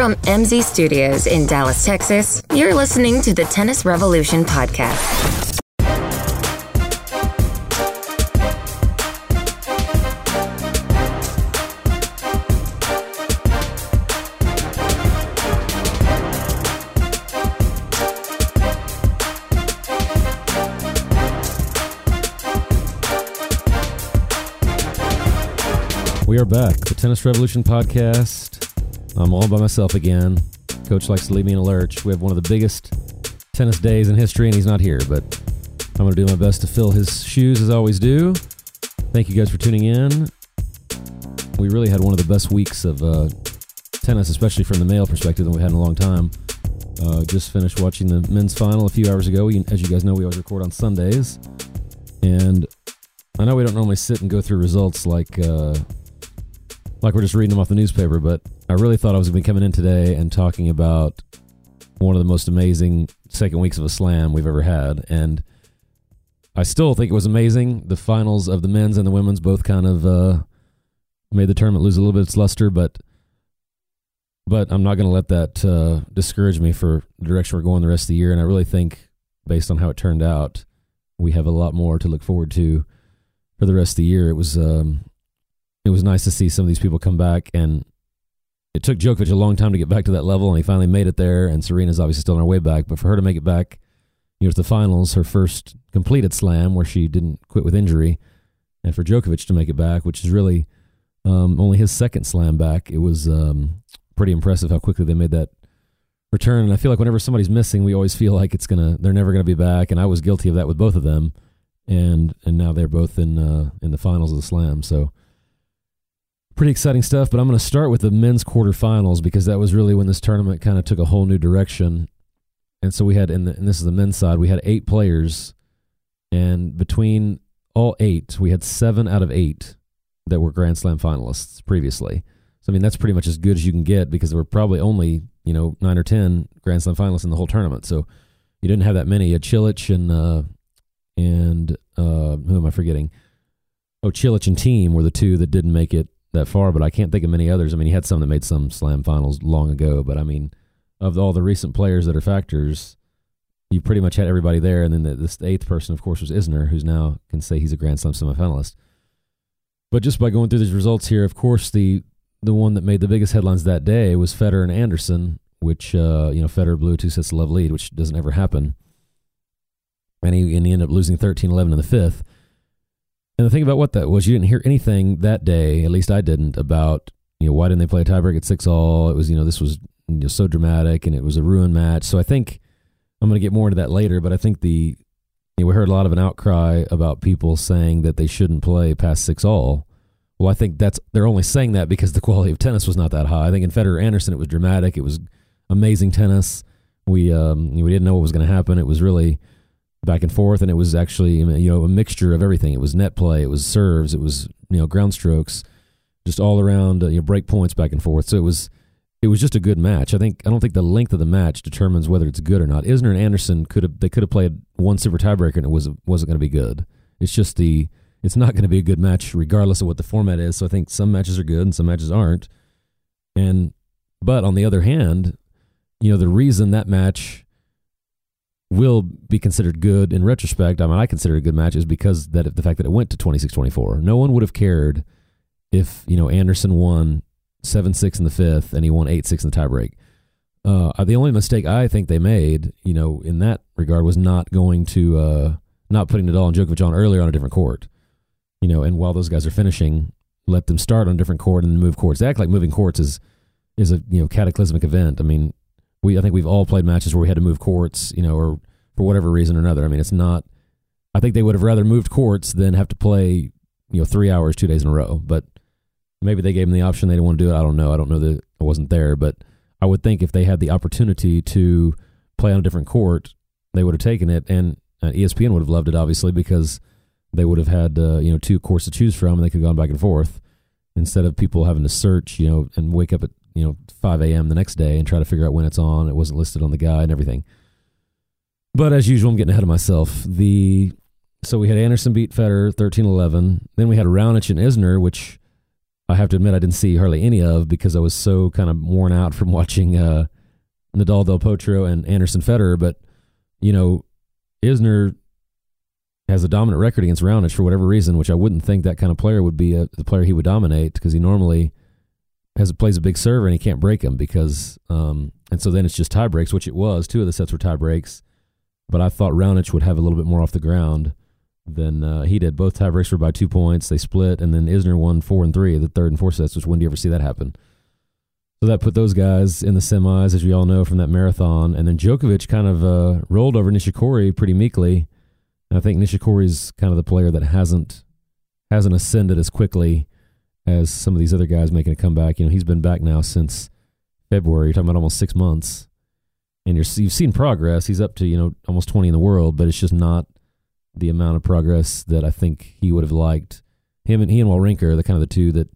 From MZ Studios in Dallas, Texas, you're listening to the Tennis Revolution podcast. We are back. The Tennis Revolution podcast. I'm all by myself again. Coach likes to leave me in a lurch. We have one of the biggest tennis days in history, and he's not here, but I'm going to do my best to fill his shoes as I always do. Thank you guys for tuning in. We really had one of the best weeks of uh, tennis, especially from the male perspective, that we had in a long time. Uh, just finished watching the men's final a few hours ago. We, as you guys know, we always record on Sundays. And I know we don't normally sit and go through results like. Uh, like we're just reading them off the newspaper, but I really thought I was going to be coming in today and talking about one of the most amazing second weeks of a slam we've ever had. And I still think it was amazing. The finals of the men's and the women's both kind of uh, made the tournament lose a little bit of its luster, but but I'm not going to let that uh, discourage me for the direction we're going the rest of the year. And I really think, based on how it turned out, we have a lot more to look forward to for the rest of the year. It was um, it was nice to see some of these people come back and it took Djokovic a long time to get back to that level and he finally made it there and Serena's obviously still on her way back but for her to make it back you know to the finals her first completed slam where she didn't quit with injury and for Djokovic to make it back which is really um, only his second slam back it was um, pretty impressive how quickly they made that return and I feel like whenever somebody's missing we always feel like it's gonna they're never gonna be back and I was guilty of that with both of them and and now they're both in uh, in the finals of the slam so pretty exciting stuff. But I'm going to start with the men's quarterfinals because that was really when this tournament kind of took a whole new direction. And so we had, in the, and this is the men's side, we had eight players, and between all eight, we had seven out of eight that were Grand Slam finalists previously. So I mean, that's pretty much as good as you can get because there were probably only you know nine or ten Grand Slam finalists in the whole tournament. So you didn't have that many. You had Cilic and uh, and uh, who am I forgetting? Oh, Cilic and Thiem were the two that didn't make it that far, but I can't think of many others. I mean, he had some that made some slam finals long ago, but I mean, of all the recent players that are factors, you pretty much had everybody there. And then the, this eighth person, of course, was Isner, who's now can say he's a Grand Slam semifinalist. But just by going through these results here, of course, the the one that made the biggest headlines that day was Federer and Anderson, which uh, you know Federer blew two sets to love lead, which doesn't ever happen, and he and he ended up losing 13-11 in the fifth. And the thing about what that was, you didn't hear anything that day, at least I didn't, about you know why didn't they play a tiebreak at six all? It was you know this was you know, so dramatic and it was a ruin match. So I think I'm going to get more into that later, but I think the you know, we heard a lot of an outcry about people saying that they shouldn't play past six all. Well, I think that's they're only saying that because the quality of tennis was not that high. I think in Federer Anderson it was dramatic. It was amazing tennis. We um, we didn't know what was going to happen. It was really back and forth, and it was actually you know a mixture of everything. It was net play, it was serves, it was you know ground strokes, just all around uh, you know break points back and forth. So it was it was just a good match. I think I don't think the length of the match determines whether it's good or not. Isner and Anderson could have they could have played one super tiebreaker and it was wasn't going to be good. It's just the it's not going to be a good match regardless of what the format is. So I think some matches are good and some matches aren't. And but on the other hand, you know the reason that match will be considered good in retrospect. I mean, I consider it a good match is because that the fact that it went to 26-24. No one would have cared if, you know, Anderson won 7-6 in the fifth and he won 8-6 in the tiebreak. Uh, the only mistake I think they made, you know, in that regard was not going to, uh, not putting Nadal and Djokovic on earlier on a different court. You know, and while those guys are finishing, let them start on a different court and move courts. They act like moving courts is, is a, you know, cataclysmic event. I mean, we I think we've all played matches where we had to move courts, you know, or for whatever reason or another. I mean, it's not. I think they would have rather moved courts than have to play, you know, three hours, two days in a row. But maybe they gave them the option. They didn't want to do it. I don't know. I don't know that I wasn't there, but I would think if they had the opportunity to play on a different court, they would have taken it. And uh, ESPN would have loved it, obviously, because they would have had uh, you know two courts to choose from, and they could have gone back and forth instead of people having to search, you know, and wake up at you know 5 a.m. the next day and try to figure out when it's on. It wasn't listed on the guide and everything. But as usual, I'm getting ahead of myself. The so we had Anderson beat Federer 13-11. Then we had Raonic and Isner, which I have to admit I didn't see hardly any of because I was so kind of worn out from watching uh, Nadal Del Potro and Anderson Federer. But you know, Isner has a dominant record against Raonic for whatever reason, which I wouldn't think that kind of player would be a, the player he would dominate because he normally has plays a big server and he can't break him because um, and so then it's just tie breaks, which it was. Two of the sets were tie breaks, but I thought Raonic would have a little bit more off the ground than uh, he did. Both tie breaks were by two points. They split, and then Isner won four and three, the third and fourth sets. Which when do you ever see that happen? So that put those guys in the semis, as we all know from that marathon. And then Djokovic kind of uh, rolled over Nishikori pretty meekly. And I think Nishikori's kind of the player that hasn't hasn't ascended as quickly as some of these other guys making a comeback. You know, he's been back now since February. You're talking about almost six months, and you're, you've seen progress. He's up to you know almost 20 in the world, but it's just not the amount of progress that I think he would have liked. Him and he and Wawrinka are the kind of the two that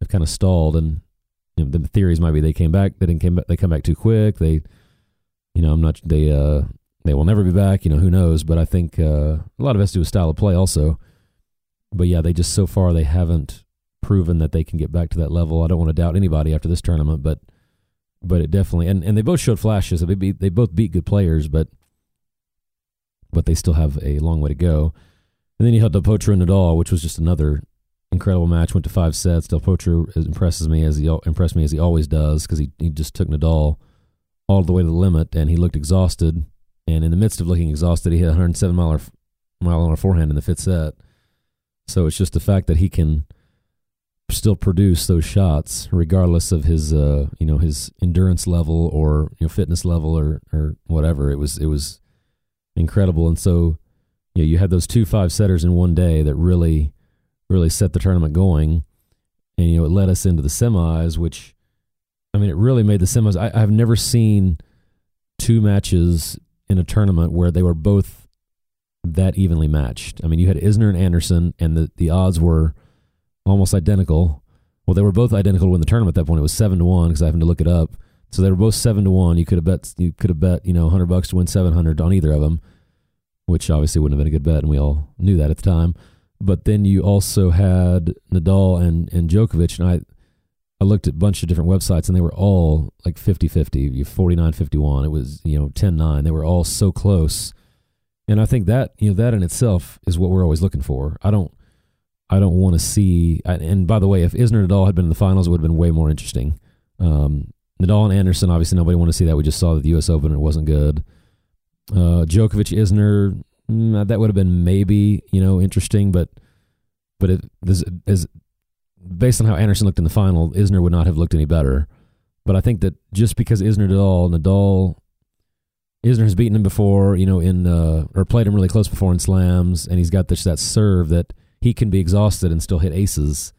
have kind of stalled, and you know, the theories might be they came back, they didn't came back, they come back too quick. They, you know, I'm not they uh they will never be back. You know, who knows? But I think uh, a lot of it has to do with style of play also. But yeah, they just so far they haven't proven that they can get back to that level. I don't want to doubt anybody after this tournament, but but it definitely and, and they both showed flashes. They beat, they both beat good players, but but they still have a long way to go. And then you had Del Potro and Nadal, which was just another incredible match. Went to five sets. Del Potro impresses me as he impressed me as he always does because he he just took Nadal all the way to the limit, and he looked exhausted. And in the midst of looking exhausted, he hit a 107 mile mile on a forehand in the fifth set. So it's just the fact that he can still produce those shots regardless of his uh you know his endurance level or you know fitness level or or whatever. It was it was incredible. And so you know, you had those two five setters in one day that really really set the tournament going. And you know it led us into the semis which i mean it really made the semis I, i've never seen two matches in a tournament where they were both that evenly matched. I mean you had isner and anderson and the the odds were almost identical. Well, they were both identical to win the tournament at that point. It was seven to one because I happened to look it up. So they were both seven to one. You could have bet you could have bet you know hundred bucks to win seven hundred on either of them, which obviously wouldn't have been a good bet, and we all knew that at the time. But then you also had Nadal and and Djokovic, and I I looked at a bunch of different websites, and they were all like 50-50, 49-51. It was you know 10-9. They were all so close, and I think that you know that in itself is what we're always looking for. I don't I don't want to see. And by the way, if Isner Nadal had been in the finals, it would have been way more interesting. Um, Nadal and Anderson, obviously, nobody wanted to see that. We just saw that the U.S. Open it wasn't good. Uh, Djokovic, Isner, mm, that would have been maybe you know interesting, but but it is, is based on how Anderson looked in the final, Isner would not have looked any better. But I think that just because Isner Nadal, Nadal, Isner has beaten him before, you know, in uh, or played him really close before in slams, and he's got this that serve that he can be exhausted and still hit aces.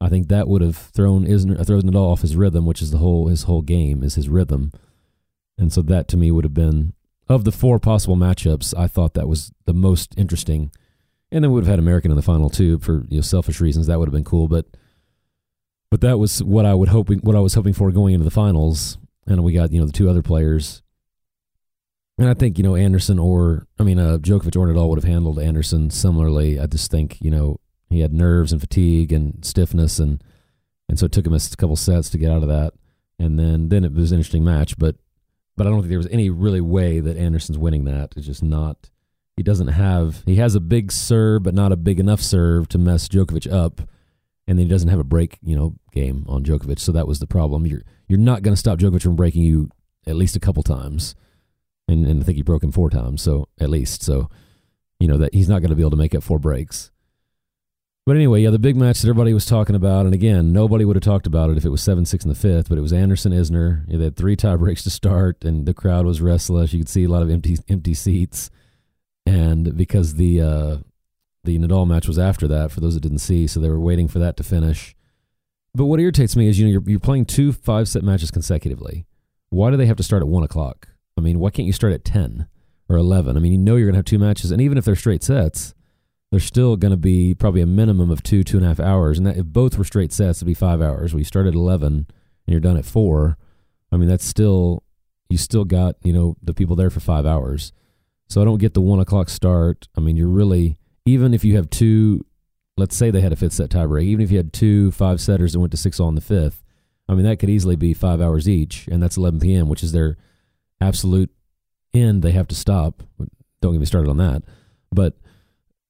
I think that would have thrown Isner, thrown Nadal off his rhythm, which is the whole his whole game is his rhythm, and so that to me would have been of the four possible matchups. I thought that was the most interesting, and then we would have had American in the final too for you know selfish reasons. That would have been cool, but but that was what I would hoping what I was hoping for going into the finals, and we got you know the two other players and I think, you know, Anderson or, I mean, uh, Djokovic or Nadal would have handled Anderson similarly. I just think, you know, he had nerves and fatigue and stiffness, and and so it took him a couple sets to get out of that. And then then it was an interesting match, but but I don't think there was any really way that Anderson's winning that. It's just not. He doesn't have. He has a big serve, but not a big enough serve to mess Djokovic up. And then he doesn't have a break, you know, game on Djokovic. So that was the problem. You're you're not going to stop Djokovic from breaking you at least a couple times and, and I think he broke him four times, so at least. So, you know, that he's not going to be able to make up four breaks. But anyway, yeah, the big match that everybody was talking about, and again, nobody would have talked about it if it was 7 6 in the fifth, but it was Anderson Isner. They had three tie breaks to start, and the crowd was restless. You could see a lot of empty empty seats. And because the uh, the Nadal match was after that, for those that didn't see, so they were waiting for that to finish. But what irritates me is, you know, you're, you're playing two five set matches consecutively. Why do they have to start at one o'clock? I mean, why can't you start at 10 or 11? I mean, you know you're going to have two matches, and even if they're straight sets, they're still going to be probably a minimum of two, two and a half hours. And that, if both were straight sets, it'd be five hours. You start at 11 and you're done at four. I mean, that's still, you still got, you know, the people there for five hours. So I don't get the one o'clock start. I mean, you're really, even if you have two let's say they had a fifth set tiebreak, even if you had two five setters that went to six all in the fifth, I mean that could easily be five hours each, and that's 11 p.m., which is their absolute end. They have to stop. Don't get me started on that. But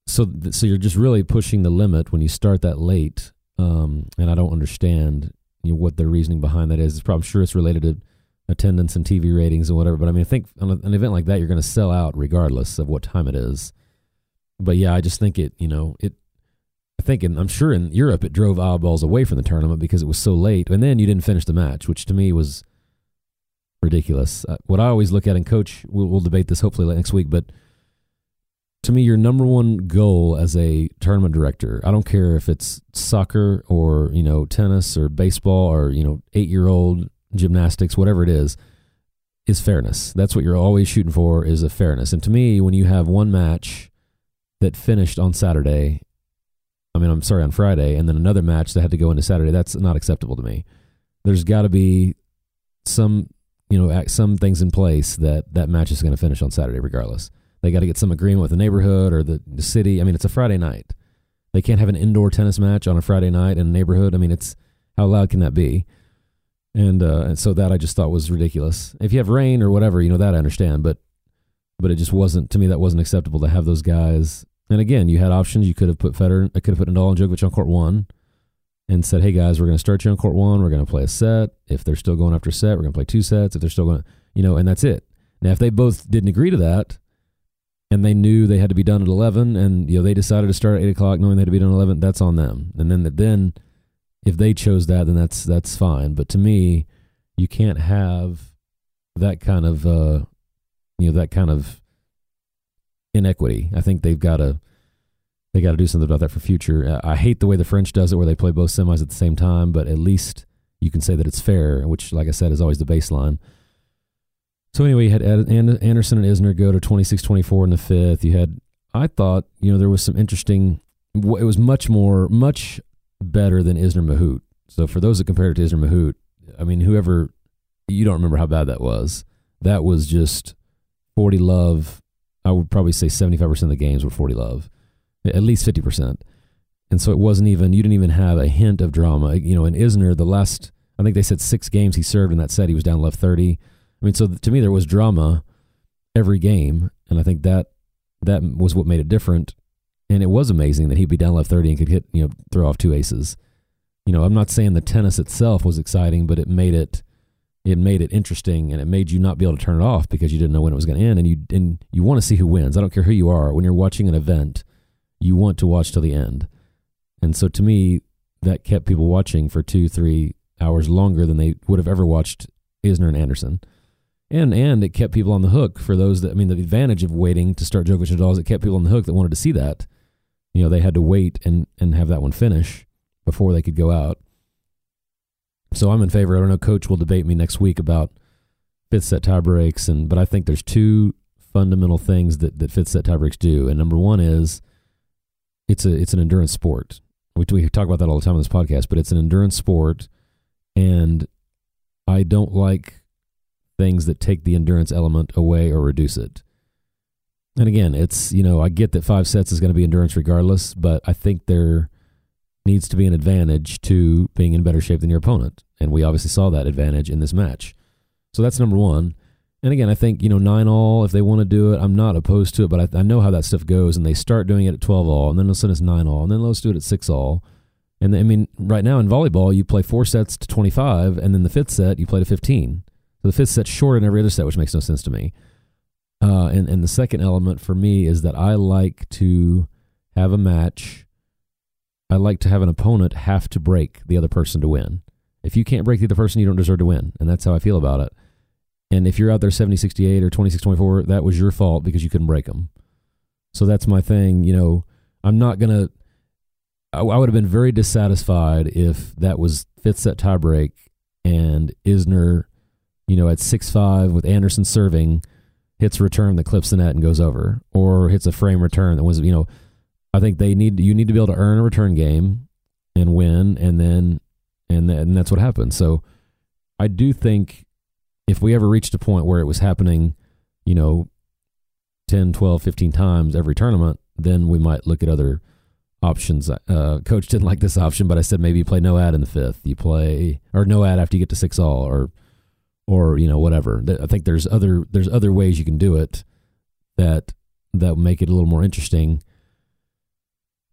so so you're just really pushing the limit when you start that late, um, and I don't understand you know, what the reasoning behind that is. It's probably, I'm sure it's related to attendance and TV ratings and whatever. But I mean, I think on an event like that, you're going to sell out regardless of what time it is. But yeah, I just think it, you know, it. I think, in, I'm sure in Europe, it drove eyeballs away from the tournament because it was so late, and then you didn't finish the match, which to me was ridiculous. Uh, what I always look at, and coach, we'll, we'll debate this hopefully next week, but to me, your number one goal as a tournament director, I don't care if it's soccer or, you know, tennis or baseball or, you know, eight year old gymnastics, whatever it is, is fairness. That's what you're always shooting for is a fairness. And to me, when you have one match that finished on Saturday, I mean, I'm sorry, on Friday, and then another match that had to go into Saturday, that's not acceptable to me. There's got to be some, you know, some things in place that that match is going to finish on Saturday regardless. They got to get some agreement with the neighborhood or the, the city. I mean, it's a Friday night. They can't have an indoor tennis match on a Friday night in a neighborhood. I mean, it's how loud can that be? And, uh, and so that I just thought was ridiculous. If you have rain or whatever, you know that I understand, but but it just wasn't to me. That wasn't acceptable to have those guys. And again, you had options. You could have put Federer, I could have put Nadal and Djokovic on court one, and said, "Hey guys, we're going to start you on court one. We're going to play a set. If they're still going after set, we're going to play two sets. If they're still going, you know, and that's it. Now, if they both didn't agree to that, and they knew they had to be done at 11 and you know they decided to start at 8 o'clock knowing they had to be done at 11 that's on them and then then if they chose that then that's that's fine but to me you can't have that kind of uh you know that kind of inequity i think they've got to they got to do something about that for future uh, i hate the way the french does it where they play both semis at the same time but at least you can say that it's fair which like i said is always the baseline so anyway, you had Anderson and Isner go to 26-24 in the fifth. You had, I thought, you know, there was some interesting. It was much more, much better than Isner Mahut. So for those that compared it to Isner Mahut, I mean, whoever you don't remember how bad that was. That was just 40 love. I would probably say 75% of the games were 40 love, at least 50%. And so it wasn't even, you didn't even have a hint of drama. You know, in Isner, the last, I think they said six games he served in that set, he was down love 30. I mean, so to me, there was drama every game, and I think that that was what made it different. And it was amazing that he'd be down left thirty and could hit, you know, throw off two aces. You know, I'm not saying the tennis itself was exciting, but it made it it made it interesting and it made you not be able to turn it off because you didn't know when it was going to end and you and you want to see who wins. I don't care who you are. When you're watching an event, you want to watch till the end. And so to me, that kept people watching for two, three hours longer than they would have ever watched Isner and Anderson and and it kept people on the hook for those that I mean the advantage of waiting to start Djokovic and Nadal is it kept people on the hook that wanted to see that. You know, they had to wait and and have that one finish before they could go out. So I'm in favor. I don't know. Coach will debate me next week about fifth set tiebreaks, and but I think there's two fundamental things that that fifth set tiebreaks do, and number one is it's a it's an endurance sport. We we talk about that all the time on this podcast, but it's an endurance sport, and I don't like things that take the endurance element away or reduce it. And again, it's, you know, I get that five sets is going to be endurance regardless, but I think there needs to be an advantage to being in better shape than your opponent. And we obviously saw that advantage in this match. So that's number one. And again, I think, you know, nine all, if they want to do it, I'm not opposed to it, but I, I know how that stuff goes. And they start doing it at 12 all, and then they'll send us nine all, and then let's do it at six all. And I mean, right now in volleyball, you play four sets to 25, and then the fifth set, you play to 15. So the fifth set's shorter than every other set, which makes no sense to me. Uh, and and the second element for me is that I like to have a match. I like to have an opponent have to break the other person to win. If you can't break the other person, you don't deserve to win, and that's how I feel about it. And if you're out there 70 68 or 26 24, that was your fault because you couldn't break them. So that's my thing. You know, I'm not going to, I would have been very dissatisfied if that was fifth set tiebreak and Isner you know, at six five with Anderson serving, hits a return that clips the net and goes over, or hits a frame return that was, you know, I think they need you need to be able to earn a return game and win, and then and then, and that's what happens. So I do think if we ever reached a point where it was happening, you know, 10, 12, 15 times every tournament, then we might look at other options. Uh, coach didn't like this option, but I said maybe you play no ad in the fifth. You play or no ad after you get to six all, or or you know whatever. I think there's other there's other ways you can do it that that make it a little more interesting.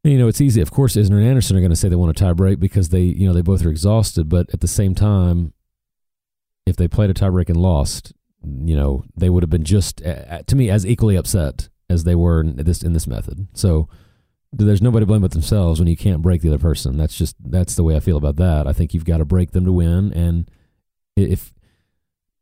And, you know, it's easy. Of course, Isner and Anderson are going to say they want a tie break because they you know they both are exhausted. But at the same time, if they played a tiebreak and lost, you know, they would have been just to me as equally upset as they were in this in this method. So there's nobody to blame but themselves when you can't break the other person. That's just that's the way I feel about that. I think you've got to break them to win. And if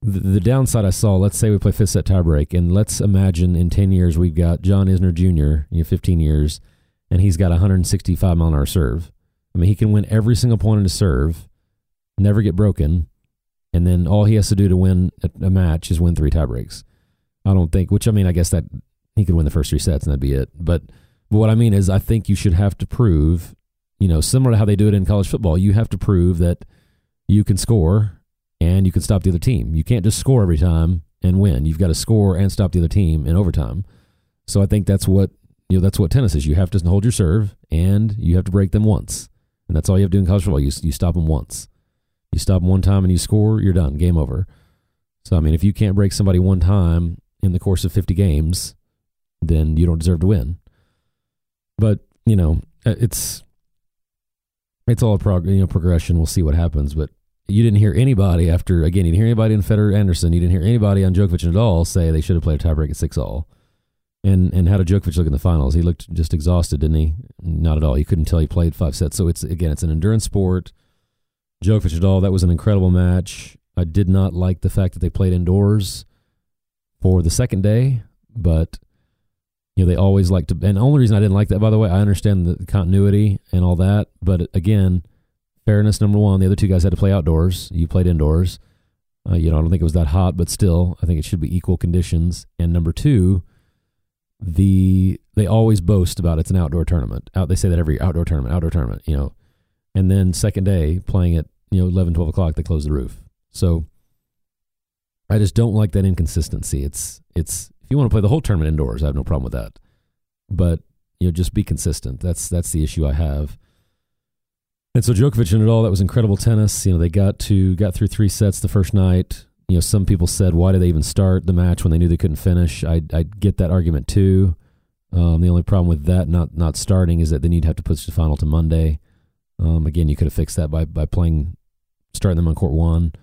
the, the downside I saw, let's say we play fifth set tiebreak, and let's imagine in ten years we've got John Isner Jr. You know, 15 years, and he's got 165 mile an hour serve. I mean, he can win every single point in his serve, never get broken, and then all he has to do to win a, match is win three tiebreaks. I don't think, which I mean, I guess that he could win the first three sets and that'd be it. But, but what I mean is, I think you should have to prove, you know, similar to how they do it in college football, you have to prove that you can score and you can stop the other team. You can't just score every time and win. You've got to score and stop the other team in overtime. So I think that's what you know. That's what tennis is. You have to hold your serve and you have to break them once, and that's all you have to do in college football. You you stop them once. You stop one time and you score, you're done. Game over. So I mean, if you can't break somebody one time in the course of 50 games, then you don't deserve to win. But you know, uh, it's it's all a prog- you know progression. We'll see what happens. But you didn't hear anybody after again. You didn't hear anybody in Federer Anderson. You didn't hear anybody on Djokovic at all say they should have played a tiebreak at six all. And and how did Djokovic look in the finals? He looked just exhausted, didn't he? Not at all. You couldn't tell he played five sets. So it's again, it's an endurance sport. Djokovic Nadal, that was an incredible match. I did not like the fact that they played indoors for the second day, but you know they always like to. And the only reason I didn't like that, by the way, I understand the continuity and all that, but again, fairness number one. The other two guys had to play outdoors. You played indoors. Uh, you know, I don't think it was that hot, but still, I think it should be equal conditions. And number two, the they always boast about it's an outdoor tournament. Out, they say that every outdoor tournament, outdoor tournament. You know, and then second day playing at you know 11 12 o'clock they close the roof. So i just don't like that inconsistency. It's it's if you want to play the whole tournament indoors i have no problem with that. But you know just be consistent. That's that's the issue i have. And so Djokovic and Nadal that was incredible tennis. You know they got to got through three sets the first night. You know some people said why did they even start the match when they knew they couldn't finish? I i get that argument too. Um, the only problem with that not not starting is that then you'd have to push the final to monday. Um, again, you could have fixed that by by playing, starting them on court one.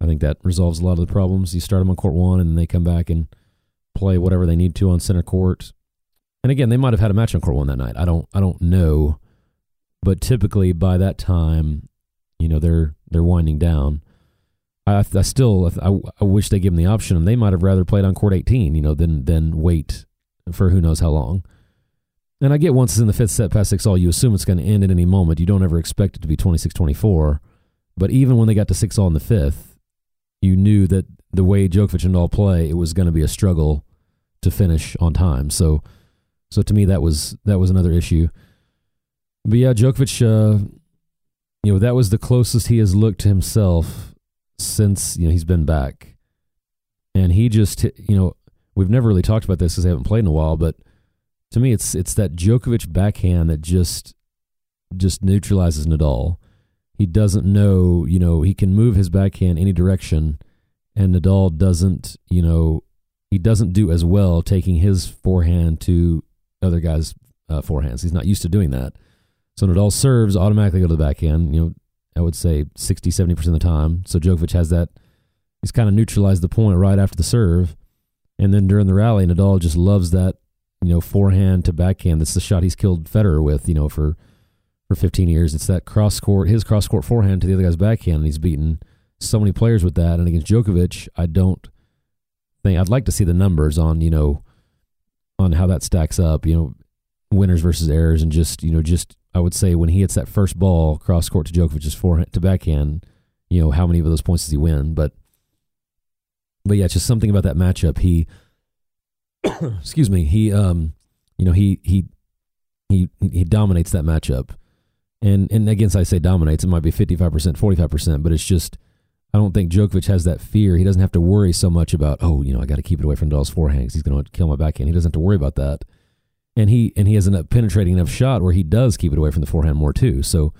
I think that resolves a lot of the problems. You start them on court one, and then they come back and play whatever they need to on center court. And again, they might have had a match on court one that night. I don't I don't know, but typically by that time, you know they're they're winding down. I, I still I, I wish they give them the option, they might have rather played on court 18, you know, than than wait for who knows how long. And I get once it's in the fifth set past six all, you assume it's going to end at any moment. You don't ever expect it to be 26 24. But even when they got to six all in the fifth, you knew that the way Djokovic Nadal play, it was going to be a struggle to finish on time. So, so to me, that was that was another issue. But yeah, Djokovic, uh, you know, that was the closest he has looked to himself since you know he's been back, and he just you know we've never really talked about this because they haven't played in a while, but to me, it's it's that Djokovic backhand that just just neutralizes Nadal. He doesn't know, you know, he can move his backhand any direction, and Nadal doesn't, you know, he doesn't do as well taking his forehand to other guys' uh, forehands. He's not used to doing that. So Nadal serves automatically go to the backhand, you know, I would say 60, 70% of the time. So Djokovic has that, he's kind of neutralized the point right after the serve. And then during the rally, Nadal just loves that you know, forehand to backhand. That's the shot he's killed Federer with, you know, for for 15 years. It's that cross court, his cross court forehand to the other guy's backhand, and he's beaten so many players with that. And against Djokovic, I don't think I'd like to see the numbers on you know on how that stacks up. You know, winners versus errors, and just you know, just I would say when he hits that first ball cross court to Djokovic's forehand to backhand, you know, how many of those points does he win? But but yeah, just something about that matchup. He excuse me, he um, you know, he he he he dominates that matchup. And and again, I say dominates, it might be 55%, 45%, but it's just I don't think Djokovic has that fear. He doesn't have to worry so much about, oh, you know, I got to keep it away from Nadal's forehand because he's going to kill my backhand. He doesn't have to worry about that. and he and he has a penetrating enough shot where he does keep it away from the forehand more too. So,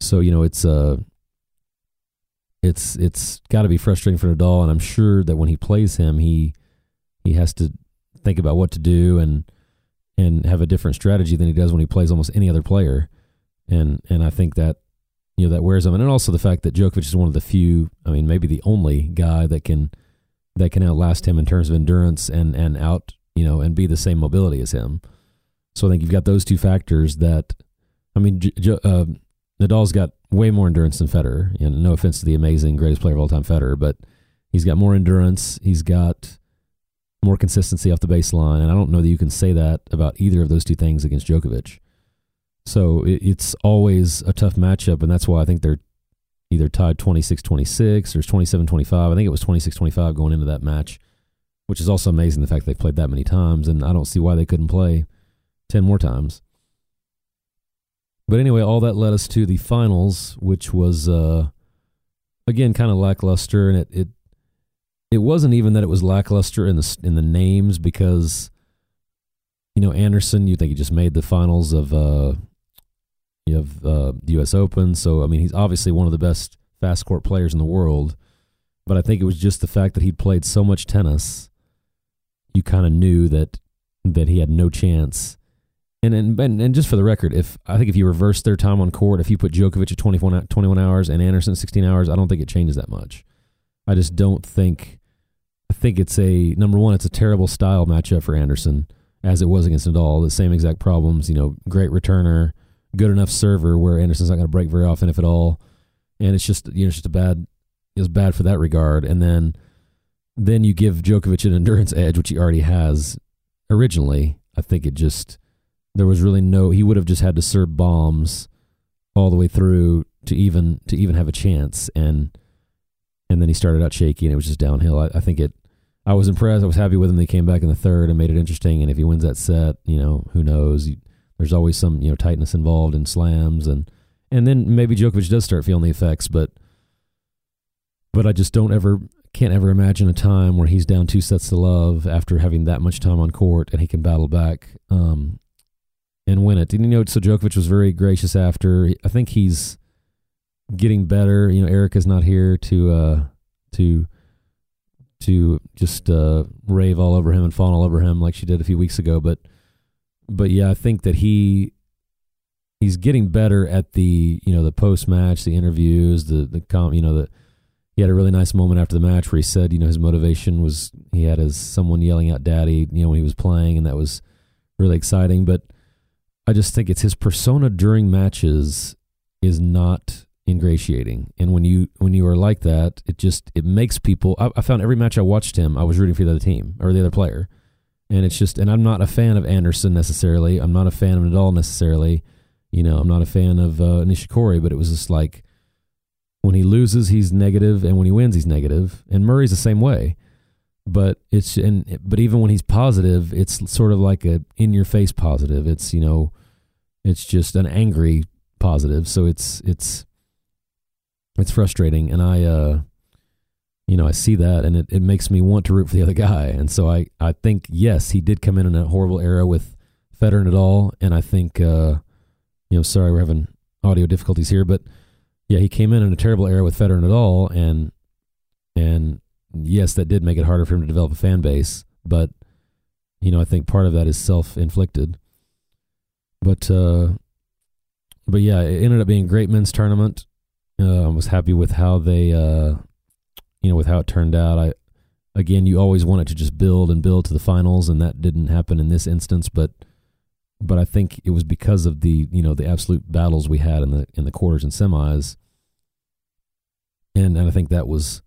so you know, it's uh, it's it's got to be frustrating for Nadal, and I'm sure that when he plays him, he he has to think about what to do and and have a different strategy than he does when he plays almost any other player. And and I think that you know that wears him, and also the fact that Djokovic is one of the few, I mean, maybe the only guy that can that can outlast him in terms of endurance and and out you know and be the same mobility as him. So I think you've got those two factors that, I mean, uh, Nadal's got way more endurance than Federer. And no offense to the amazing greatest player of all time, Federer, but he's got more endurance. He's got more consistency off the baseline, and I don't know that you can say that about either of those two things against Djokovic. So it, it's always a tough matchup, and that's why I think they're either tied 26-26 or 27-25. I think it was 26-25 going into that match, which is also amazing the fact they've played that many times, and I don't see why they couldn't play 10 more times. But anyway, all that led us to the finals, which was uh, again kind of lackluster, and it, it it wasn't even that it was lackluster in the in the names because you know Anderson, you think he just made the finals of uh, of uh, the U.S. Open, so I mean he's obviously one of the best fast court players in the world. But I think it was just the fact that he'd played so much tennis, you kind of knew that that he had no chance. And, and and just for the record, if I think if you reverse their time on court, if you put Djokovic at 21, 21 hours and Anderson 16 hours, I don't think it changes that much. I just don't think I think it's a number one. It's a terrible style matchup for Anderson, as it was against Nadal. The same exact problems. You know, great returner, good enough server where Anderson's not going to break very often, if at all. And it's just you know, it's just a bad. It was bad for that regard. And then, then you give Djokovic an endurance edge, which he already has originally. I think it just there was really no. He would have just had to serve bombs all the way through to even to even have a chance. And and then he started out shaky and it was just downhill. I, I think it. I was impressed. I was happy with him. They came back in the third and made it interesting. And if he wins that set, you know, who knows? There's always some you know tightness involved in slams and and then maybe Djokovic does start feeling the effects, but but I just don't ever can't ever imagine a time where he's down two sets to love after having that much time on court and he can battle back um, and win it. And you know, so Djokovic was very gracious after. I think he's getting better. You know, Erica's not here to uh, to to just uh, rave all over him and fawn all over him like she did a few weeks ago. But but yeah, I think that he he's getting better at the you know the post match, the interviews, the the com. You know the he had a really nice moment after the match where he said you know his motivation was he had his someone yelling out "Daddy" you know when he was playing, and that was really exciting. But I just think it's his persona during matches is not ingratiating. And when you when you are like that, it just it makes people. I, I, found every match I watched him, I was rooting for the other team or the other player, and it's just. And I'm not a fan of Anderson necessarily. I'm not a fan of Nadal necessarily. You know, I'm not a fan of uh, Nishikori, but it was just like when he loses, he's negative, and when he wins, he's negative. And Murray's the same way. But it's and but even when he's positive, it's sort of like a in your face positive. It's you know, it's just an angry positive. So it's it's it's frustrating, and I, uh, you know, I see that, and it, it makes me want to root for the other guy. And so I, I think yes, he did come in in a horrible era with Federer and Nadal, and I think, uh, you know, sorry we're having audio difficulties here, but yeah, he came in in a terrible era with Federer and Nadal, and and yes, that did make it harder for him to develop a fan base, but you know, I think part of that is self inflicted. But uh, but yeah, it ended up being a great men's tournament. Uh, I was happy with how they, uh, you know, with how it turned out. I, again, you always want it to just build and build to the finals, and that didn't happen in this instance. But, but I think it was because of the, you know, the absolute battles we had in the in the quarters and semis, and and I think that was,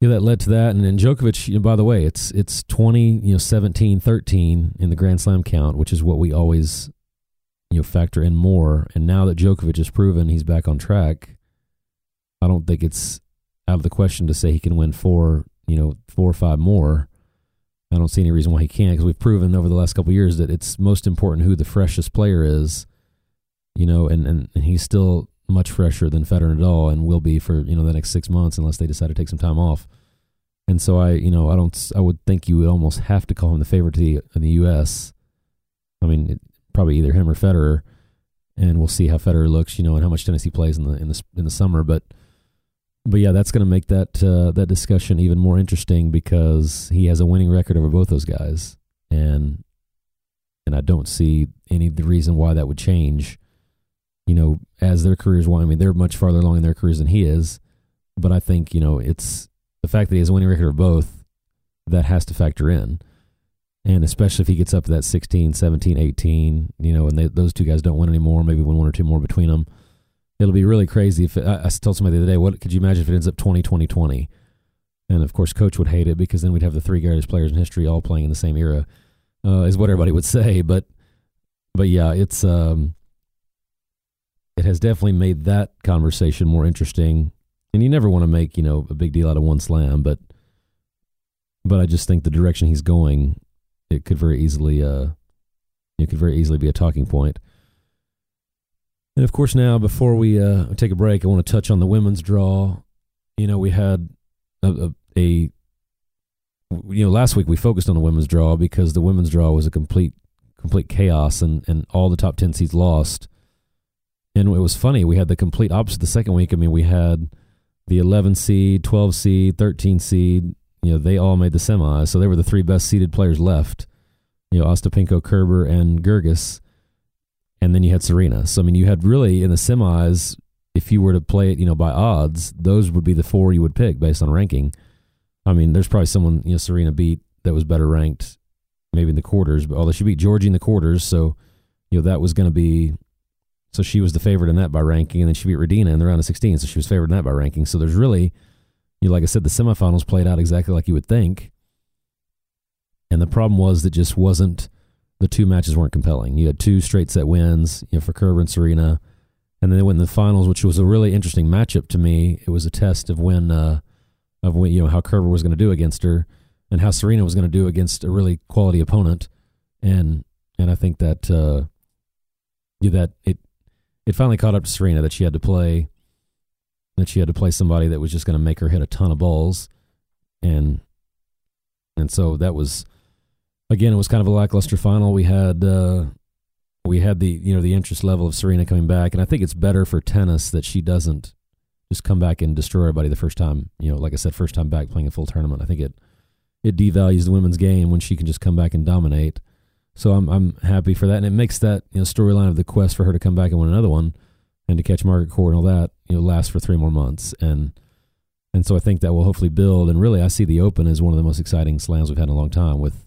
yeah, that led to that. And then Djokovic, you know, by the way, it's it's twenty, you know, 17, 13 in the Grand Slam count, which is what we always you know factor in more. And now that Djokovic has proven he's back on track, I don't think it's out of the question to say he can win four, you know, four or five more. I don't see any reason why he can't because we've proven over the last couple years that it's most important who the freshest player is, you know, and, and, and he's still much fresher than Federer and Nadal and will be for, you know, the next six months unless they decide to take some time off. And so I, you know, I don't, I would think you would almost have to call him the favorite to the, in the U.S I mean, it, probably either him or Federer, and we'll see how Federer looks, you know, and how much tennis he plays in the in the in the summer. But but yeah, that's going to make that uh, that discussion even more interesting because he has a winning record over both those guys, and and I don't see any the reason why that would change. You know, as their careers, well, I mean, they're much farther along in their careers than he is, but I think you know it's the fact that he has a winning record of both that has to factor in. And especially if he gets up to that 16, 17, 18, you know, and they, those two guys don't win anymore, maybe win one or two more between them. It'll be really crazy if it, I, I told somebody the other day, what could you imagine if it ends up 20, 20, 20? And of course, coach would hate it because then we'd have the three greatest players in history all playing in the same era, uh, is what everybody would say. But, but yeah, it's, um, it has definitely made that conversation more interesting. And you never want to make, you know, a big deal out of one slam, but, but I just think the direction he's going it could very easily uh it could very easily be a talking point. And of course, now before we uh, take a break, I want to touch on the women's draw. You know, we had a, a, a you know last week we focused on the women's draw because the women's draw was a complete complete chaos and and all the top ten seeds lost. And it was funny. We had the complete opposite the second week. I mean, we had the 11 seed, 12 seed, 13 seed, you know, they all made the semis. So they were the three best seeded players left. You know, Ostapenko, Kerber, and Goerges. And then you had Serena. So I mean, you had really in the semis, if you were to play it, you know, by odds, those would be the four you would pick based on ranking. I mean, there's probably someone you know Serena beat that was better ranked, maybe in the quarters. But although she beat Giorgi in the quarters, so you know that was going to be. So she was the favorite in that by ranking, and then she beat Rodina in the round of 16, so she was favored in that by ranking. So there's really you know, like I said, the semifinals played out exactly like you would think. And the problem was that just wasn't the two matches weren't compelling. You had two straight set wins, you know, for Kerber and Serena, and then they went in the finals, which was a really interesting matchup to me. It was a test of when, uh, of when you know how Kerber was going to do against her, and how Serena was going to do against a really quality opponent, and and I think that uh, yeah, that it it finally caught up to Serena that she had to play that she had to play somebody that was just going to make her hit a ton of balls, and and so that was again it was kind of a lackluster final. We had uh, we had the you know the interest level of Serena coming back, and I think it's better for tennis that she doesn't just come back and destroy everybody the first time. You know, like I said, first time back playing a full tournament. I think it it devalues the women's game when she can just come back and dominate. So I'm I'm happy for that, and it makes that you know storyline of the quest for her to come back and win another one and to catch Margaret Court and all that, you know, last for three more months. And and so I think that will hopefully build. And really, I see the Open as one of the most exciting slams we've had in a long time with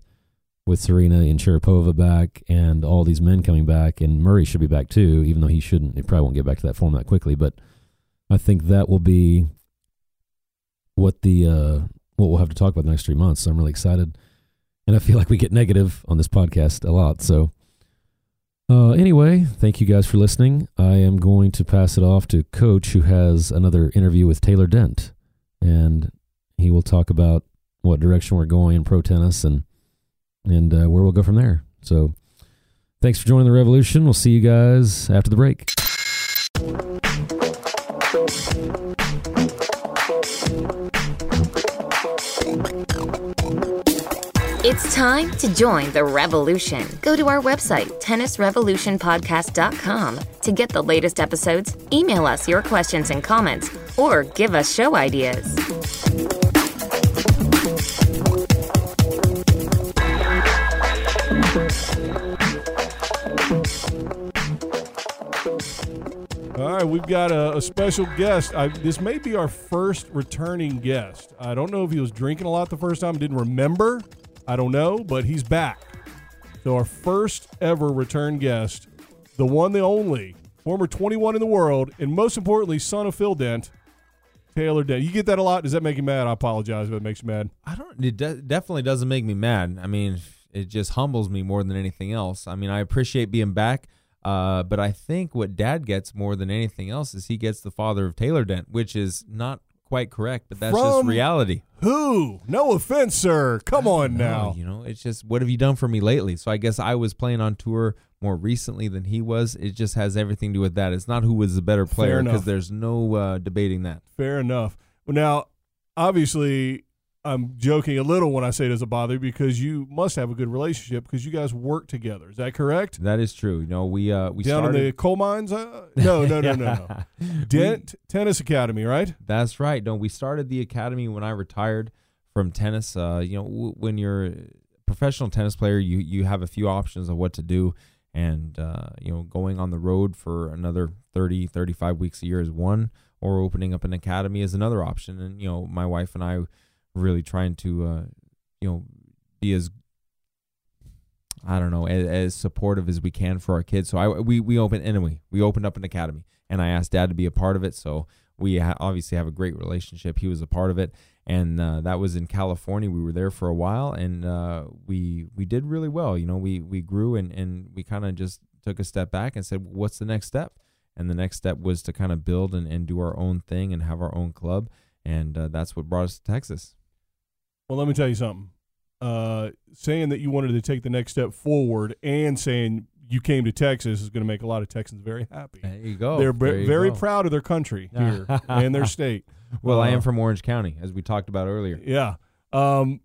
with Serena and Sharapova back and all these men coming back. And Murray should be back too, even though he shouldn't. He probably won't get back to that form that quickly. But I think that will be what the uh, what we'll have to talk about the next three months. So I'm really excited. And I feel like we get negative on this podcast a lot. So uh, anyway, thank you guys for listening. I am going to pass it off to Coach, who has another interview with Taylor Dent, and he will talk about what direction we're going in pro tennis and and uh, where we'll go from there. So, thanks for joining the revolution. We'll see you guys after the break. It's time to join the revolution. Go to our website, tennisrevolutionpodcast.com, to get the latest episodes, email us your questions and comments, or give us show ideas. Right, we've got a, a special guest. I, this may be our first returning guest. I don't know if he was drinking a lot the first time, didn't remember. I don't know, but he's back. So, our first ever return guest, the one, the only, former 21 in the world, and most importantly, son of Phil Dent, Taylor Dent. You get that a lot. Does that make you mad? I apologize if it makes you mad. I don't. It de- definitely doesn't make me mad. I mean, it just humbles me more than anything else. I mean, I appreciate being back. Uh, but I think what Dad gets more than anything else is he gets the father of Taylor Dent, which is not quite correct, but that's From just reality. Who? No offense, sir. Come on No, now. you know, it's just what have you done for me lately? So I guess I was playing on tour more recently than he was. It just has everything to do with that. It's not who was the better player because there's no uh, debating that. Fair enough. Well, now, obviously, I'm joking a little when I say it doesn't bother you because you must have a good relationship because you guys work together. Is that correct? That is true. You know, we uh we Down started, in the coal mines? Uh, no, no, no, no, no. Dent Tennis Academy, right? That's right. No, we started the academy when I retired from tennis. Uh, you know, w- when you're a professional tennis player, you you have a few options of what to do, and uh, you know, going on the road for another 30, 35 weeks a year is one, or opening up an academy is another option. And you know, my wife and I really trying to uh, you know be as I don't know as, as supportive as we can for our kids. So I we we opened anyway. We opened up an academy, and I asked Dad to be a part of it. So we ha- obviously have a great relationship. He was a part of it, and uh, that was in California. We were there for a while, and uh, we we did really well. You know, we we grew and and we kind of just took a step back and said, "What's the next step?" And the next step was to kind of build and, and do our own thing and have our own club, and uh, that's what brought us to Texas. Well, let me tell you something. Uh, saying that you wanted to take the next step forward and saying you came to Texas is going to make a lot of Texans very happy. There you go. They're ve- you very go. proud of their country here and their state. Well, I Uh, am from Orange County, as we talked about earlier. Yeah. Um,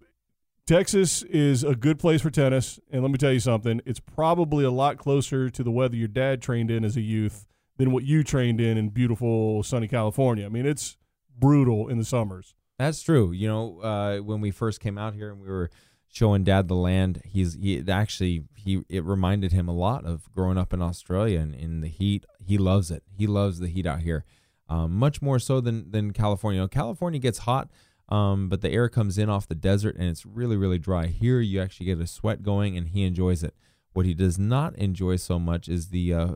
Texas is a good place for tennis. And let me tell you something it's probably a lot closer to the weather your dad trained in as a youth than what you trained in in beautiful, sunny California. I mean, it's brutal in the summers. That's true. You know, uh, when we first came out here and we were showing Dad the land, he's he it actually he it reminded him a lot of growing up in Australia and in the heat. He loves it. He loves the heat out here, um, much more so than than California. You know, California gets hot, um, but the air comes in off the desert and it's really really dry. Here, you actually get a sweat going, and he enjoys it. What he does not enjoy so much is the uh,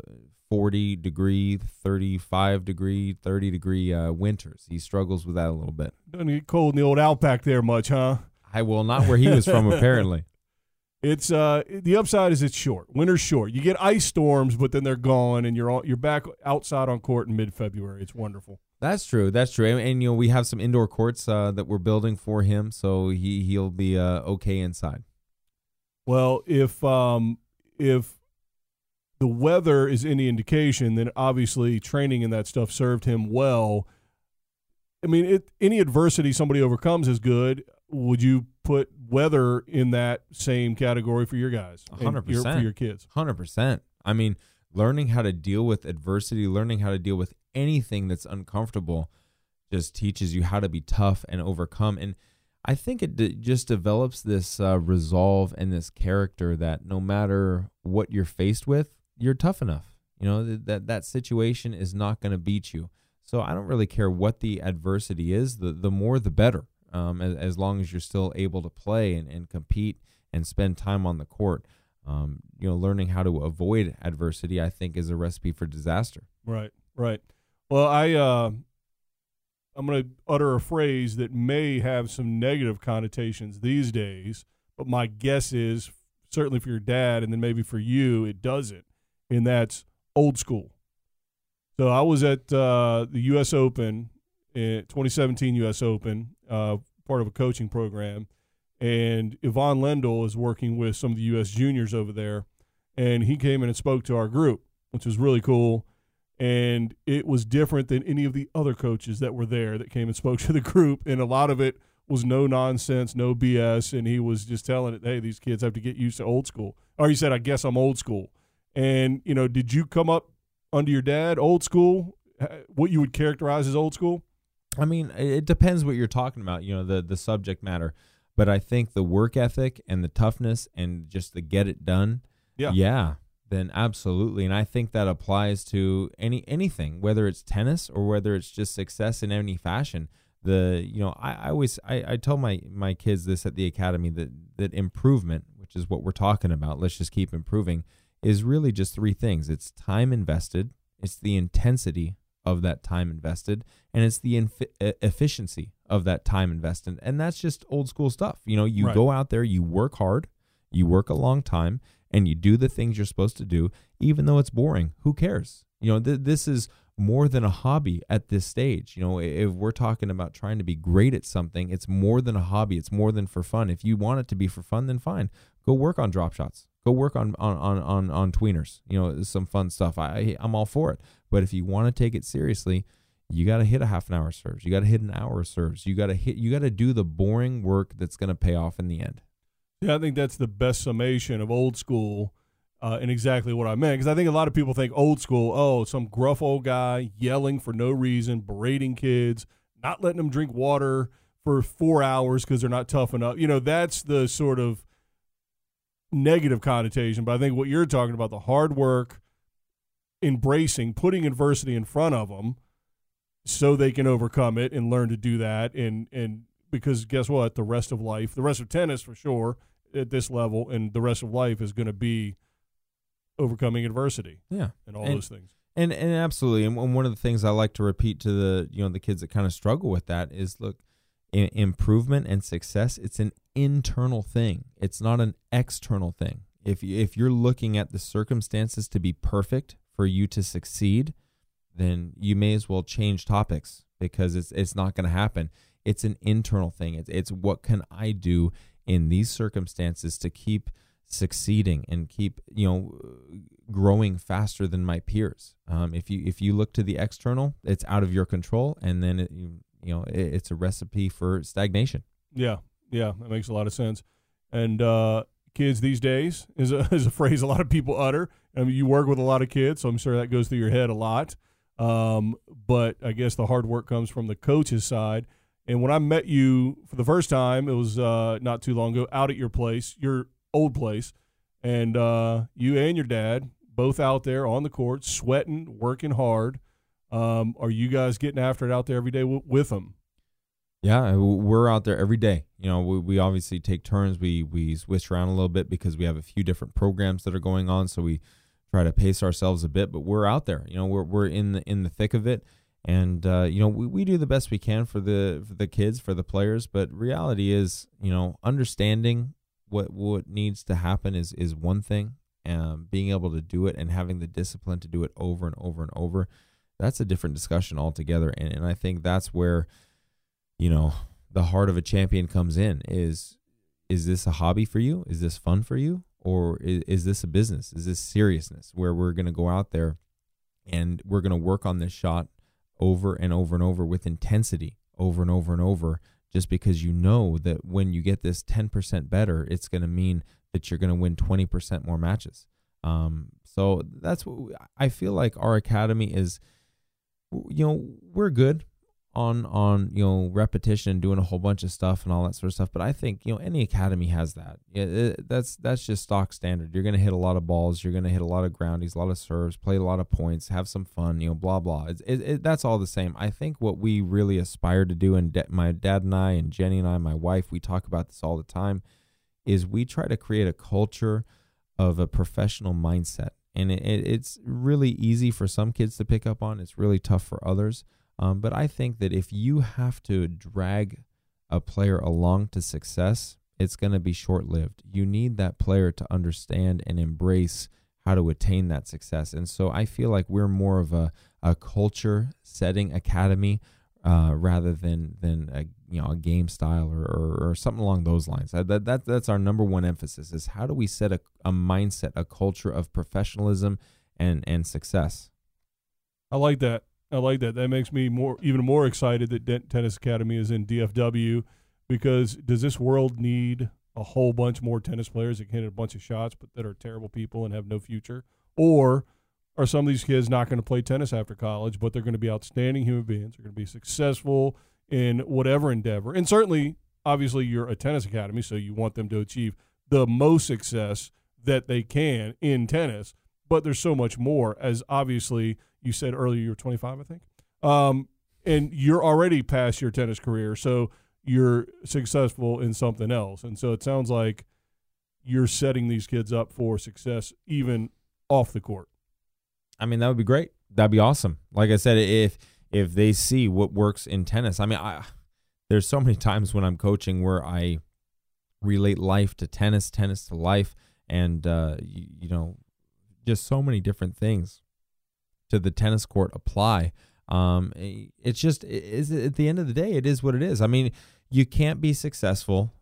40 degree, 35 degree, 30 degree uh, winters. He struggles with that a little bit. Doesn't get cold in the old Outback there much, huh? I will not where he was from apparently. It's uh the upside is it's short. Winter's short. You get ice storms, but then they're gone, and you're all, you're back outside on court in mid February. It's wonderful. That's true. That's true. And, and, you know we have some indoor courts uh, that we're building for him, so he he'll be uh, okay inside. Well, if um if the weather is any indication, then obviously training and that stuff served him well. I mean, it, any adversity somebody overcomes is good. Would you put weather in that same category for your guys? Hundred percent. for your kids. Hundred percent. I mean, learning how to deal with adversity, learning how to deal with anything that's uncomfortable, just teaches you how to be tough and overcome. And I think it d- just develops this uh, resolve and this character that no matter what you're faced with, you're tough enough. You know that that situation is not going to beat you. So I don't really care what the adversity is. The the more the better. Um, as, as long as you're still able to play and, and compete and spend time on the court. Um, you know, learning how to avoid adversity, I think, is a recipe for disaster. Right, right. Well, I uh, I'm going to utter a phrase that may have some negative connotations these days, but my guess is certainly for your dad, and then maybe for you, it doesn't, and that's old school. So I was at uh, the U.S. Open, in 2017 U.S. Open, uh, part of a coaching program, and Ivan Lendl is working with some of the U.S. juniors over there, and he came in and spoke to our group, which was really cool and it was different than any of the other coaches that were there that came and spoke to the group and a lot of it was no nonsense no bs and he was just telling it hey these kids have to get used to old school or he said i guess i'm old school and you know did you come up under your dad old school what you would characterize as old school I mean, it depends what you're talking about, you know, the the subject matter. But I think the work ethic and the toughness and just the get it done, Yeah. yeah, then absolutely. And I think that applies to any anything, whether it's tennis or whether it's just success in any fashion. The you know, I, I always I, I tell my my kids this at the academy that that improvement, which is what we're talking about, let's just keep improving, is really just three things. It's time invested, it's the intensity of that time invested and it's the e- efficiency of that time invested. And that's just old school stuff. You know you Right. go out there you work hard you work a long time and you do the things you're supposed to do even though it's boring. Who cares? You know th- this is more than a hobby at this stage. You know if we're talking about trying to be great at something it's more than a hobby. It's more than for fun. If you want it to be for fun then fine go work on drop shots go work on on on on, on tweeners you know some fun stuff i i'm all for it but if you want to take it seriously you got to hit a half an hour serves. You got to hit an hour of serves. You got to hit. You got to do the boring work that's going to pay off in the end. Yeah, I think that's the best summation of old school uh, and exactly what I meant. Because I think a lot of people think old school, oh, some gruff old guy yelling for no reason, berating kids, not letting them drink water for four hours because they're not tough enough. You know, that's the sort of negative connotation. But I think what you're talking about, the hard work, embracing, putting adversity in front of them so they can overcome it and learn to do that. And, and because guess what? The rest of life, the rest of tennis for sure at this level, and the rest of life is going to be overcoming adversity. Yeah, and all and, those things. And and absolutely, and one of the things I like to repeat to the you know the kids that kind of struggle with that is look, improvement and success. It's an internal thing. It's not an external thing. If if you're looking at the circumstances to be perfect for you to succeed, then you may as well change topics because it's it's not going to happen. It's an internal thing. It's it's what can I do in these circumstances to keep succeeding and keep you know growing faster than my peers. Um, if you if you look to the external, it's out of your control, and then it, you, you know it, it's a recipe for stagnation. Yeah, yeah, that makes a lot of sense. And uh, kids these days is a, is a phrase a lot of people utter. I mean, you work with a lot of kids, so I'm sure that goes through your head a lot. Um, but I guess the hard work comes from the coach's side. And when I met you for the first time, it was uh, not too long ago, out at your place, your old place, and uh, you and your dad both out there on the court, sweating, working hard. Um, are you guys getting after it out there every day w- with them? Yeah, we're out there every day. You know, we, we obviously take turns. We we switch around a little bit because we have a few different programs that are going on. So we try to pace ourselves a bit. But we're out there. You know, we're we're in the in the thick of it and uh, you know we, we do the best we can for the for the kids for the players but reality is you know understanding what what needs to happen is is one thing um, being able to do it and having the discipline to do it over and over and over that's a different discussion altogether and, and i think that's where you know the heart of a champion comes in is is this a hobby for you? Is this fun for you? Or is, is this a business? Is this seriousness where we're going to go out there and we're going to work on this shot over and over and over with intensity over and over and over just because you know that when you get this 10% better it's going to mean that you're going to win 20% more matches. Um, so that's what we, i feel like our academy is you know we're good on on you know repetition and doing a whole bunch of stuff and all that sort of stuff but i think you know any academy has that. It, uh, that's that's just stock standard. You're going to hit a lot of balls you're going to hit a lot of groundies a lot of serves play a lot of points have some fun you know blah blah. It, it, that's all the same. I think what we really aspire to do and de- my dad and i and jenny and i my wife we talk about this all the time is we try to create a culture of a professional mindset and it's really easy for some kids to pick up on it's really tough for others um, but I think that if you have to drag a player along to success, it's going to be short lived. You need that player to understand and embrace how to attain that success. And so I feel like we're more of a, a culture setting academy uh, rather than than a you know a game style or, or, or something along those lines. That, that that's our number one emphasis is how do we set a, a mindset, a culture of professionalism and and success. I like that. I like that. That makes me more even more excited that Dent Tennis Academy is in DFW because does this world need a whole bunch more tennis players that can hit a bunch of shots but that are terrible people and have no future? Or are some of these kids not going to play tennis after college, but they're going to be outstanding human beings? They're going to be successful in whatever endeavor. And certainly, obviously, you're a tennis academy, so you want them to achieve the most success that they can in tennis. But there's so much more, as obviously you said earlier you're 25, I think. Um, and you're already past your tennis career, so you're successful in something else. And so it sounds like you're setting these kids up for success even off the court. I mean, that would be great. That'd be awesome. Like I said, if if they see what works in tennis, I mean, I there's so many times when I'm coaching where I relate life to tennis, tennis to life, and uh, you, you know, just so many different things to the tennis court apply. Um, it's just is at the end of the day, it is what it is. I mean, you can't be successful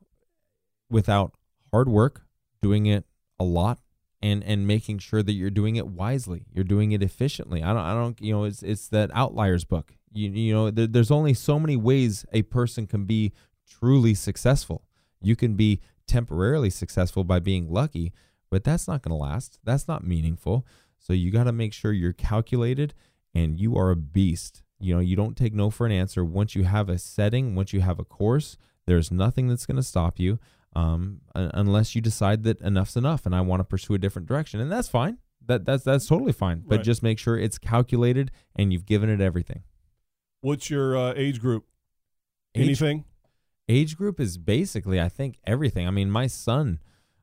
without hard work, doing it a lot, and and making sure that you're doing it wisely, you're doing it efficiently. I don't, I don't, you know, it's it's that outliers book. You, you know, there, there's only so many ways a person can be truly successful. You can be temporarily successful by being lucky, but that's not going to last. That's not meaningful. So you got to make sure you're calculated and you are a beast. You know, you don't take no for an answer. Once you have a setting, once you have a course, there's nothing that's going to stop you um, unless you decide that enough's enough and I want to pursue a different direction. And that's fine. That that's that's totally fine. But Right. just make sure it's calculated and you've given it everything. What's your uh, age group? Age- Anything? age group is basically i think everything i mean my son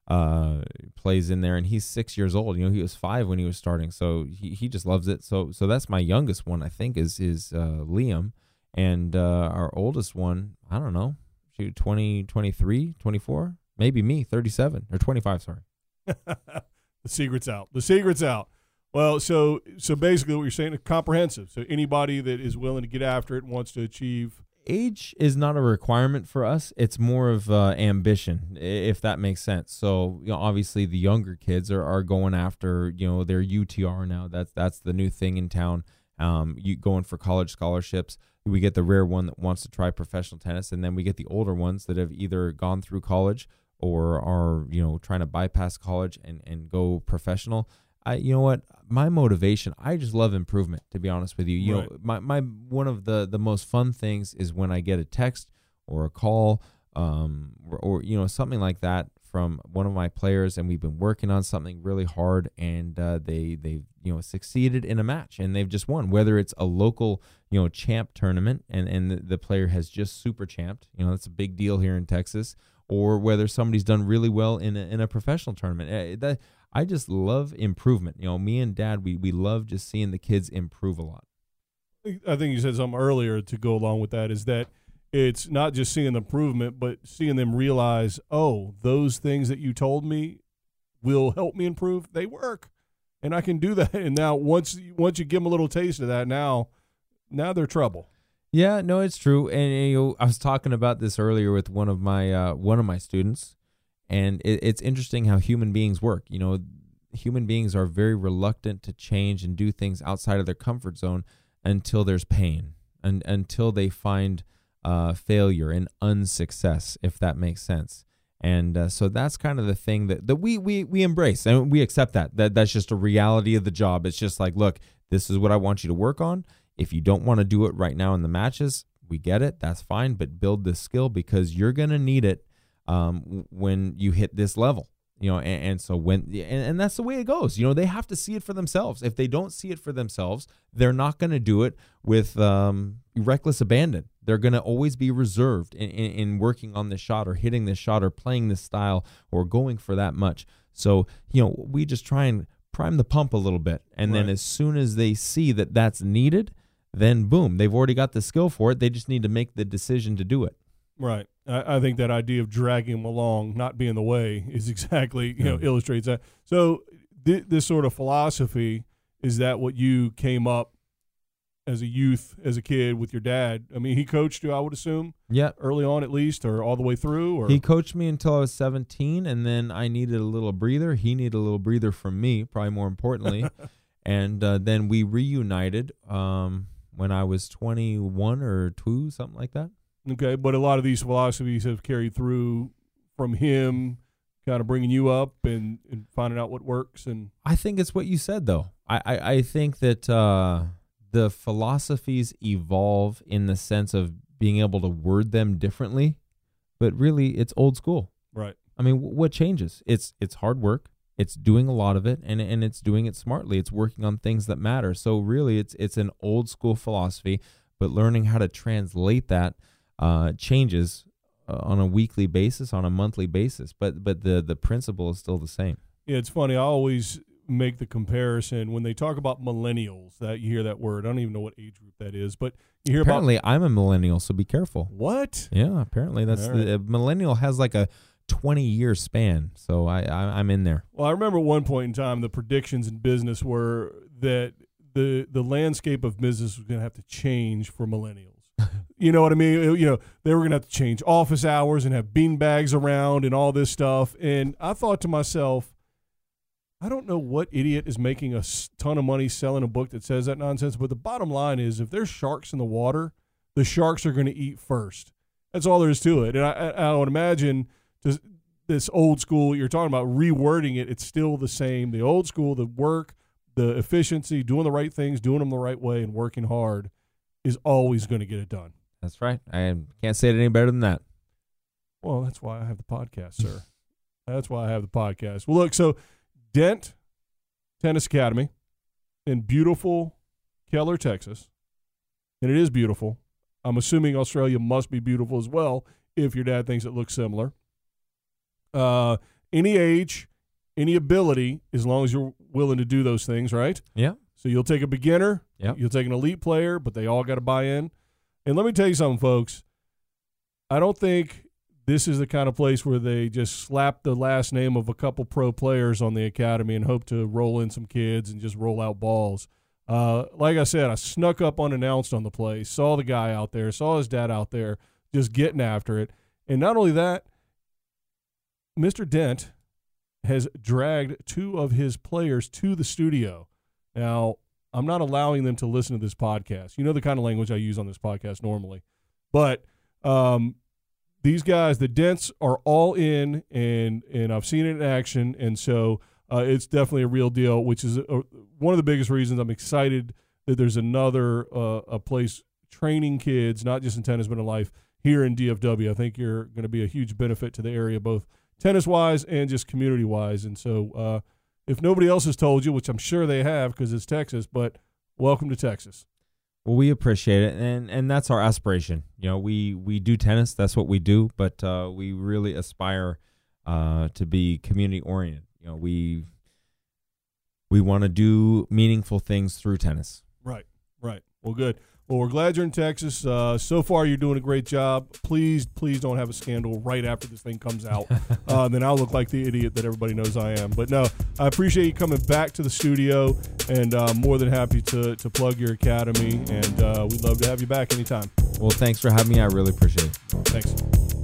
uh plays in there and he's six years old you know he was five when he was starting so he, he just loves it so so that's my youngest one i think is is uh liam and uh our oldest one i don't know shoot 20 23 24 maybe me 37 or 25 sorry the secret's out. The secret's out. Well, so so basically, what you're saying is comprehensive. So anybody that is willing to get after it and wants to achieve. age is not a requirement for us. It's more of uh, ambition, if that makes sense. So, you know, obviously the younger kids are, are going after, you know, their UTR now. That's that's the new thing in town. Um, you going for college scholarships. We get the rare one that wants to try professional tennis, and then we get the older ones that have either gone through college or are, you know, trying to bypass college and and go professional. I, you know what, my motivation, I just love improvement. To be honest with you, you know, my my one of the the most fun things is when I get a text or a call, um, or, or you know something like that from one of my players, and we've been working on something really hard, and uh, they they you know succeeded in a match, and they've just won. Whether it's a local you know champ tournament, and and the, the player has just super champed, you know that's a big deal here in Texas, or whether somebody's done really well in a, in a professional tournament. Eh, That I just love improvement. You know, me and Dad, we we love just seeing the kids improve a lot. I think you said something earlier to go along with that is that it's not just seeing the improvement, but seeing them realize, oh, those things that you told me will help me improve. They work, and I can do that. And now once once you give them a little taste of that, now now they're trouble. Yeah, no, it's true. And you know, I was talking about this earlier with one of my uh, one of my students, and it, it's interesting how human beings work. You know, human beings are very reluctant to change and do things outside of their comfort zone until there's pain and until they find uh, failure and unsuccess, if that makes sense. And uh, so that's kind of the thing that, that we, we we embrace and we accept that that that's just a reality of the job. It's just like, look, this is what I want you to work on. If you don't want to do it right now in the matches, we get it. That's fine. But build this skill because you're gonna need it um, when you hit this level. You know, and, and so when and, and that's the way it goes. You know, they have to see it for themselves. If they don't see it for themselves, they're not going to do it with um, reckless abandon. They're going to always be reserved in, in, in working on this shot or hitting this shot or playing this style or going for that much. So you know, we just try and prime the pump a little bit, and then as soon as they see that that's needed, then boom, they've already got the skill for it. They just need to make the decision to do it. Right. I, I think that idea of dragging them along, not being the way, is exactly you know illustrates that. So th- this sort of philosophy is that what you came up as a youth, as a kid with your dad. I mean, he coached you, I would assume, Yeah, early on at least, or all the way through. Or He coached me until I was 17, and then I needed a little breather. He needed a little breather from me, probably more importantly. and uh, then we reunited um, when I was 21 or 2, something like that. Okay, but a lot of these philosophies have carried through from him, kind of bringing you up and, and finding out what works. And I think it's what you said, though. I, I, I think that uh, the philosophies evolve in the sense of being able to word them differently, but really it's old school. right, I mean, wh- what changes? It's it's hard work. It's doing a lot of it, and and it's doing it smartly. It's working on things that matter. So really, it's it's an old school philosophy, but learning how to translate that uh, changes uh, on a weekly basis, on a monthly basis. But but the the principle is still the same. Yeah, it's funny. I always make the comparison when they talk about millennials. That you hear that word. I don't even know what age group that is, but you hear Apparently, I'm a millennial, so be careful. what? Yeah, apparently that's All the millennial has like a 20 year span. So I, I I'm in there. Well, I remember at one point in time the predictions in business were that the the landscape of business was going to have to change for millennials. You know what I mean? You know, they were going to have to change office hours and have bean bags around and all this stuff. And I thought to myself, I don't know what idiot is making a ton of money selling a book that says that nonsense, but the bottom line is if there's sharks in the water, the sharks are going to eat first. That's all there is to it. And I, I, would imagine this old school you're talking about rewording it. It's still the same. The old school, the work, the efficiency, doing the right things, doing them the right way, and working hard is always going to get it done. That's right. I can't say it any better than that. Well, that's why I have the podcast, sir. that's why I have the podcast. Well, look, so Dent Tennis Academy in beautiful Keller, Texas. And it is beautiful. I'm assuming Australia must be beautiful as well if your dad thinks it looks similar. Uh, any age, any ability, as long as you're willing to do those things, right? Yeah. So you'll take a beginner, Yep. you'll take an elite player, but they all got to buy in. And let me tell you something, folks. I don't think this is the kind of place where they just slap the last name of a couple pro players on the academy and hope to roll in some kids and just roll out balls. Uh, like I said, I snuck up unannounced on the place, saw the guy out there, saw his dad out there just getting after it. And not only that, Mr. Dent has dragged two of his players to the studio. Now, I'm not allowing them to listen to this podcast. You know the kind of language I use on this podcast normally. But um, these guys, the Dents, are all in, and and I've seen it in action, and so uh, it's definitely a real deal. Which is uh one of the biggest reasons I'm excited that there's another uh, a place training kids, not just in tennis but in life, here in DFW. I think you're going to be a huge benefit to the area, both tennis wise and just community wise. And so, uh, if nobody else has told you, which I'm sure they have because it's Texas, but welcome to Texas. Well, we appreciate it, and and that's our aspiration. You know, we we do tennis. That's what we do, but uh, we really aspire uh, to be community oriented. You know, we we want to do meaningful things through tennis. Right, right. Well, good. Well, we're glad you're in Texas. Uh, so far, you're doing a great job. Please, please don't have a scandal right after this thing comes out. uh, then I'll look like the idiot that everybody knows I am. But no, I appreciate you coming back to the studio, and uh, more than happy to, to plug your academy. And uh, we'd love to have you back anytime. Well, thanks for having me. I really appreciate it. Thanks.